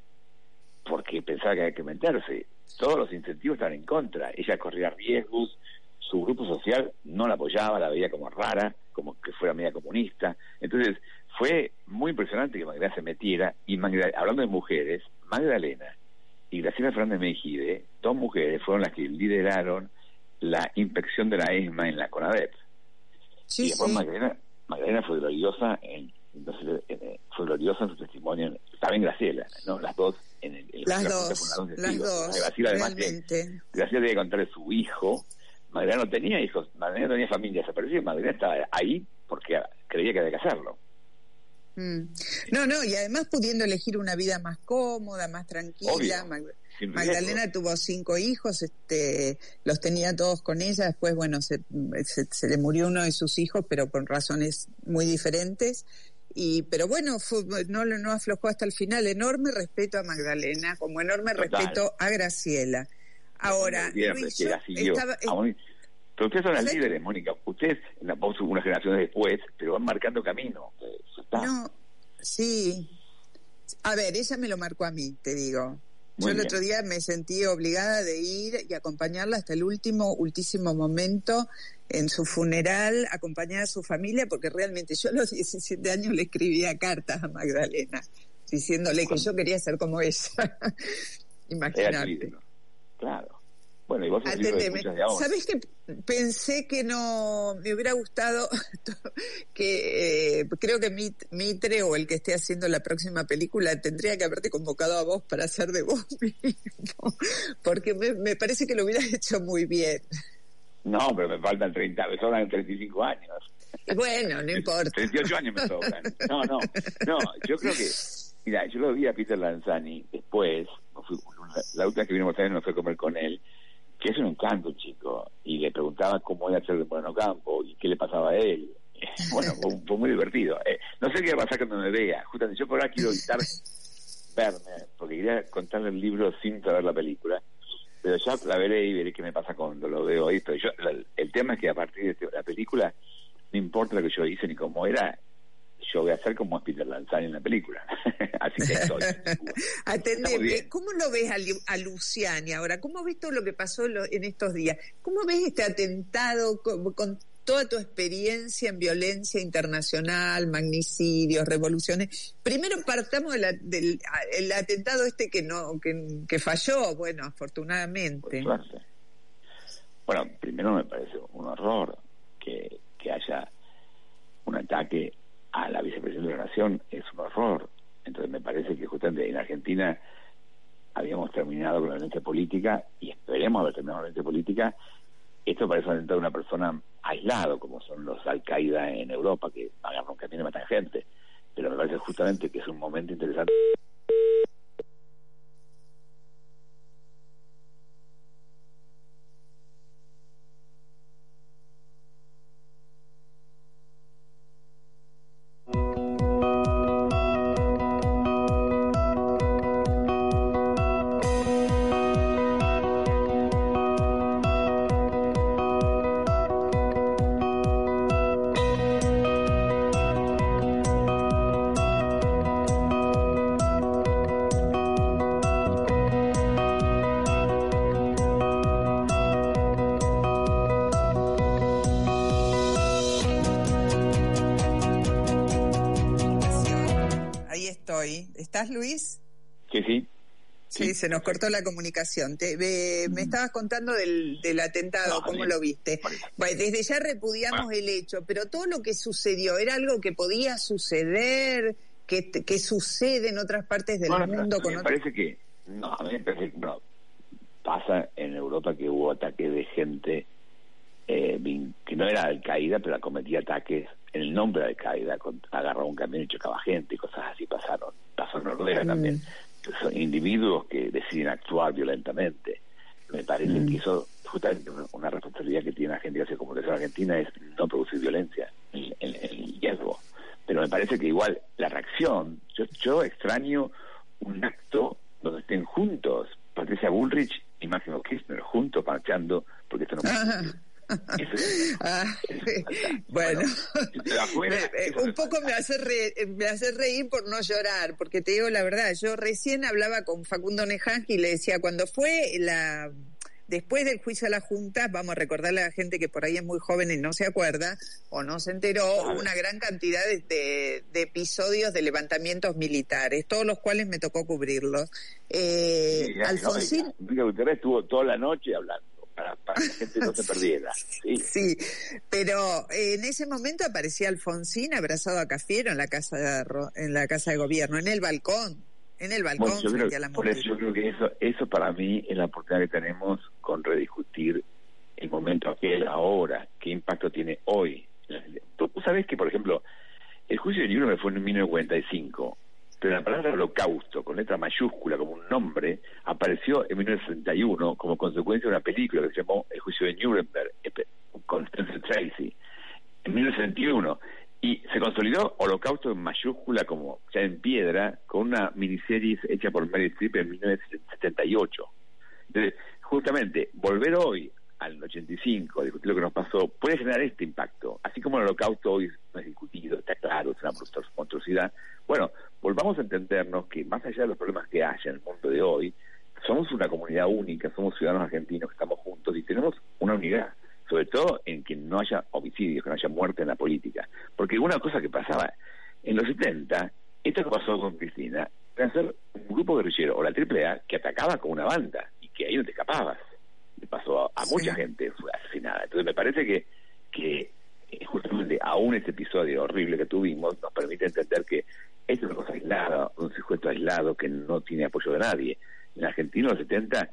porque pensaba que había que meterse. Todos los incentivos estaban en contra. Ella corría riesgos, su grupo social no la apoyaba, la veía como rara, fuera media comunista. Entonces, fue muy impresionante que Magdalena se metiera, y hablando de mujeres, Magdalena y Graciela Fernández Mejide, dos mujeres, fueron las que lideraron la inspección de la ESMA en la CONADEP. y después Magdalena, Magdalena fue gloriosa en, eh, fue gloriosa en su testimonio, en Graciela, ¿no? Las dos en el, las, dos, las dos, Graciela además Graciela debe contarle su hijo Magdalena no tenía hijos, Magdalena tenía familia desaparecida, Magdalena estaba ahí porque creía que había que hacerlo. Mm. No, no, y además pudiendo elegir una vida más cómoda, más tranquila. Magdalena tuvo cinco hijos, este, los tenía todos con ella, después, bueno, se, se, le murió uno de sus hijos, pero por razones muy diferentes. Y, pero bueno, no, no aflojó hasta el final. Enorme respeto a Magdalena, como enorme respeto a Graciela. Ahora, Luis, estaba, pero ustedes son las líderes, Mónica. Ustedes, unas generaciones después, pero van marcando camino. No, sí. A ver, ella me lo marcó a mí, te digo. Yo el otro día me sentí obligada de ir y acompañarla hasta el último, último momento en su funeral, acompañar a su familia, porque realmente yo a los 17 años le escribía cartas a Magdalena, diciéndole que yo quería ser como ella. Imagínate. Claro. Bueno, y vos ¿Sabés que pensé que no me hubiera gustado que eh, creo que Mitre o el que esté haciendo la próxima película tendría que haberte convocado a vos para hacer de vos mismo, porque me, parece que lo hubieras hecho muy bien. No, pero me faltan 30, me sobran 35 años. Bueno, no importa. 38 años me sobran. No, no, no, yo creo que, mira, yo lo vi a Peter Lanzani después, la última que vino a no fue a comer con él, que es un encanto, chico, y le preguntaba cómo era ser de Bueno Campo y qué le pasaba a él. bueno, fue, muy divertido. Eh, no sé qué va a pasar cuando me vea. Justamente yo por ahora quiero evitar verme, porque quería contarle el libro sin saber la película. Pero ya la veré y veré qué me pasa cuando lo veo ahí. Yo, el tema es que a partir de este, la película, no importa lo que yo hice ni cómo era, yo voy a ser como Peter Lanzani en la película. Así que estoy. Atendeme, ¿cómo lo ves a, Luciani ahora? ¿Cómo has visto lo que pasó en estos días? ¿Cómo ves este atentado con, toda tu experiencia en violencia internacional, magnicidios, revoluciones? Primero partamos del el atentado este que no que, falló, bueno, afortunadamente. Bueno, primero me parece un horror que, que haya un ataque a la vicepresidenta de la Nación es un horror. Entonces me parece que justamente en Argentina habíamos terminado con la violencia política y esperemos haber terminado con la violencia política. Esto parece atentar a una persona aislado, como son los Al-Qaeda en Europa, que agarran un camino y matan gente. Pero me parece justamente que es un momento interesante. Se nos cortó la comunicación. Te, me mm. estabas contando del, atentado, ¿cómo lo viste? Bueno, desde ya repudiamos el hecho, pero todo lo que sucedió, ¿era algo que podía suceder, que, que sucede en otras partes del mundo? me parece que, no, a mí me parece que pasa en Europa que hubo ataques de gente eh, que no era Al-Qaeda, pero cometía ataques en el nombre de Al-Qaeda, agarraba un camión y chocaba gente y cosas así pasaron. Pasó en Noruega mm. también. Son individuos que deciden actuar violentamente. Me parece mm. que eso, justamente una responsabilidad que tiene la gente que como la Argentina es no producir violencia en, el hierro. Pero me parece que igual la reacción, yo, yo extraño un acto donde estén juntos Patricia Bullrich y Máximo Kirchner juntos marchando, porque esto no puede Ah, bueno, eh, un poco me hace, me hace reír por no llorar, porque te digo la verdad, yo recién hablaba con Facundo Nejanji y le decía, cuando fue la después del juicio a la Junta, vamos a recordarle a la gente que por ahí es muy joven y no se acuerda o no se enteró, una gran cantidad de, episodios de levantamientos militares, todos los cuales me tocó cubrirlos. Eh, Alfonsín... estuvo toda la noche hablando para, que la gente no se perdiera. ¿sí? pero en ese momento aparecía Alfonsín abrazado a Cafiero en la casa de, en la casa de gobierno, en el balcón, en el balcón frente a la Por eso yo creo que eso, eso para mí es la oportunidad que tenemos con rediscutir el momento aquel ahora, qué impacto tiene hoy. Tú sabes que, por ejemplo, el juicio de Nuremberg fue en 1945 pero la palabra holocausto, con letra mayúscula como un nombre, apareció en 1961 como consecuencia de una película que se llamó El juicio de Nuremberg, con Spencer Tracy, en 1961. Y se consolidó Holocausto en mayúscula, como ya en piedra, con una miniserie hecha por Mary Streep en 1978. Entonces, justamente, volver hoy al 85 a discutir lo que nos pasó puede generar este impacto. Así como el holocausto hoy no es discutido, está claro, es una monstruosidad. Bueno, volvamos a entendernos que más allá de los problemas que haya en el mundo de hoy, somos una comunidad única, somos ciudadanos argentinos que estamos juntos y tenemos una unidad, sobre todo en que no haya homicidios, que no haya muerte en la política. Porque una cosa que pasaba en los 70, esto que pasó con Cristina, era ser un grupo guerrillero o la AAA que atacaba con una banda y que ahí no te escapabas. Pasó a, mucha gente fue asesinada. Entonces me parece que, que eh, justamente aún ese episodio horrible que tuvimos nos permite entender que esto es una cosa aislada, un sujeto aislado que no tiene apoyo de nadie. En Argentina, en los 70,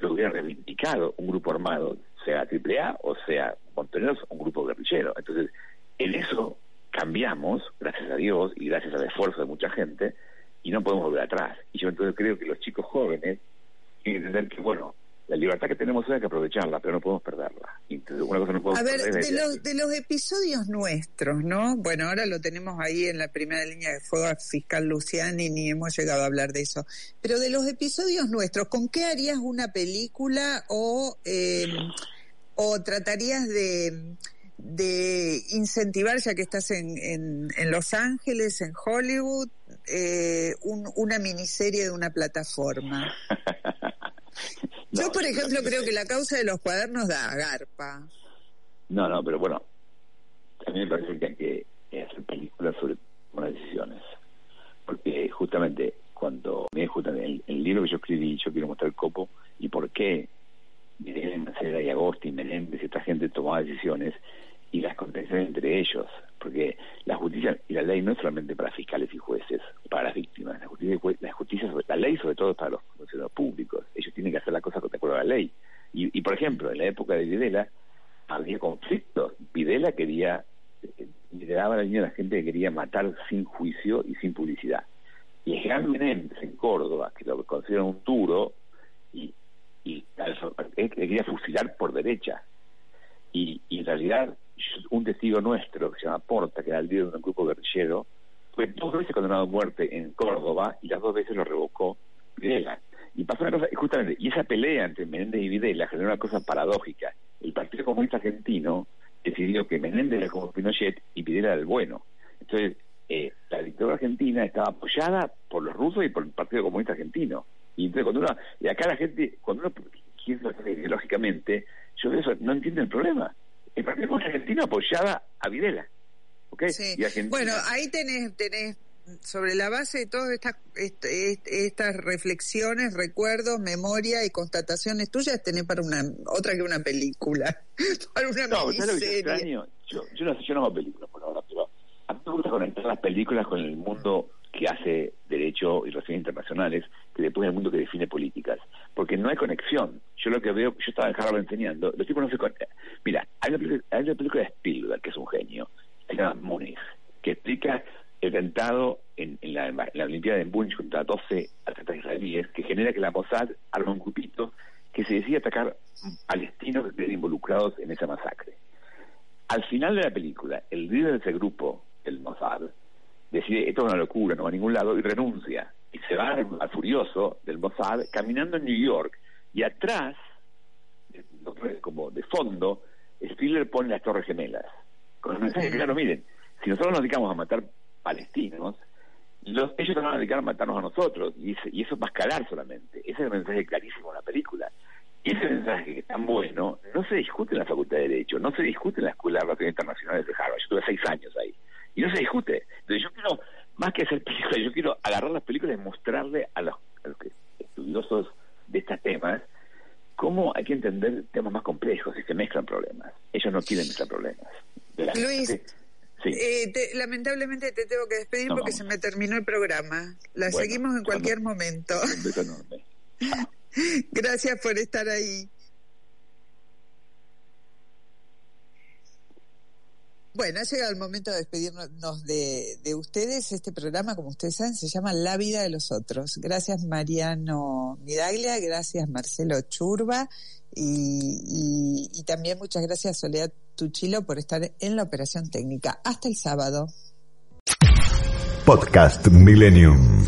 lo hubiera reivindicado un grupo armado, sea AAA o sea Montoneros, un grupo guerrillero. Entonces, en eso cambiamos, gracias a Dios y gracias al esfuerzo de mucha gente, y no podemos volver atrás. Y yo entonces creo que los chicos jóvenes tienen que entender que, bueno, la libertad que tenemos hay que aprovecharla, pero no podemos perderla. a ver, de los, de los episodios nuestros, ¿no? Bueno, ahora lo tenemos ahí en la primera línea de fuego al fiscal Luciani, ni hemos llegado a hablar de eso. Pero de los episodios nuestros, ¿con qué harías una película o, eh, o tratarías de de incentivar, ya que estás en, en, Los Ángeles, en Hollywood, eh, una miniserie de una plataforma. Yo, por ejemplo, creo que la causa de los cuadernos da garpa. No, no, pero bueno, a mí me parece que hay que hacer películas sobre buenas decisiones. Porque justamente cuando me justamente el, libro que yo escribí, yo quiero mostrar el copo y por qué Miguel Macera y Agosti, Menéndez y esta gente tomaba decisiones y las contenciones entre ellos, porque la justicia y la ley no es solamente para fiscales y jueces, para las víctimas, la justicia, la, justicia la ley sobre todo es para los funcionarios públicos, ellos tienen que hacer la cosa de acuerdo a la ley. Y, y por ejemplo, en la época de Videla había conflictos, Videla quería, eh, lideraba la línea de la gente que quería matar sin juicio y sin publicidad. Y Jean Menéndez en Córdoba, que lo consideran un duro, y, y quería fusilar por derecha. Y en realidad un testigo nuestro que se llama Porta, que era el líder de un grupo guerrillero, fue dos veces condenado a muerte en Córdoba y las dos veces lo revocó Videla. Y pasó una cosa, justamente, y esa pelea entre Menéndez y Videla generó una cosa paradójica. El Partido Comunista Argentino decidió que Menéndez era como Pinochet y Videla era el bueno. Entonces, eh, la dictadura argentina estaba apoyada por los rusos y por el Partido Comunista Argentino. Y entonces, cuando uno, y acá la gente, cuando uno quiere ideológicamente, yo de eso no entiendo el problema el Partido Argentino apoyaba a Videla. bueno, ahí tenés, tenés sobre la base de todas estas, estas reflexiones, recuerdos, memoria y constataciones tuyas, tenés para una otra que una película, para una no, Yo, yo, no sé, yo no hago películas por ahora, pero a mí me gusta conectar las películas con el mundo que hace derecho y relaciones internacionales, que después el mundo que define políticas, porque no hay conexión. Yo lo que veo, yo estaba en Harvard enseñando, los tipos no se conectan. Mira, hay una, película, hay una película de Spielberg, que es un genio, se llama Munich, que explica el atentado en, la, en la Olimpiada de Múnich contra 12 atletas israelíes, que genera que la Mossad arma un grupito que se decide atacar palestinos que estén involucrados en esa masacre. Al final de la película, el líder de ese grupo, el Mossad, decide esto es una locura, no va a ningún lado, y renuncia. Y se va al furioso del Mossad caminando en New York. Y atrás, como de fondo, Spiller pone las Torres Gemelas. Con el mensaje claro, miren, si nosotros nos dedicamos a matar palestinos, los, ellos se van a dedicar a matarnos a nosotros. Y, y eso va a escalar solamente. Ese es el mensaje clarísimo de la película. Y ese mensaje que es tan bueno no se discute en la Facultad de Derecho, no se discute en la Escuela de Relaciones Internacionales de Harvard. Yo tuve seis años ahí y no se discute. Entonces yo quiero, más que hacer películas, yo quiero agarrar las películas y mostrarle a los, estudiosos de estos temas cómo hay que entender temas más complejos y se mezclan problemas. Ellos no quieren mezclar problemas. Luis, eh, lamentablemente te tengo que despedir porque se me terminó el programa. La seguimos en cualquier momento. Un beso enorme. Gracias por estar ahí. Bueno, ha llegado el momento de despedirnos de, de, ustedes. Este programa, como ustedes saben, se llama La vida de los otros. Gracias Mariano Midaglia, gracias Marcelo Churba y, y también muchas gracias Soledad Tuchilo por estar en la operación técnica. Hasta el sábado. Podcast Millennium.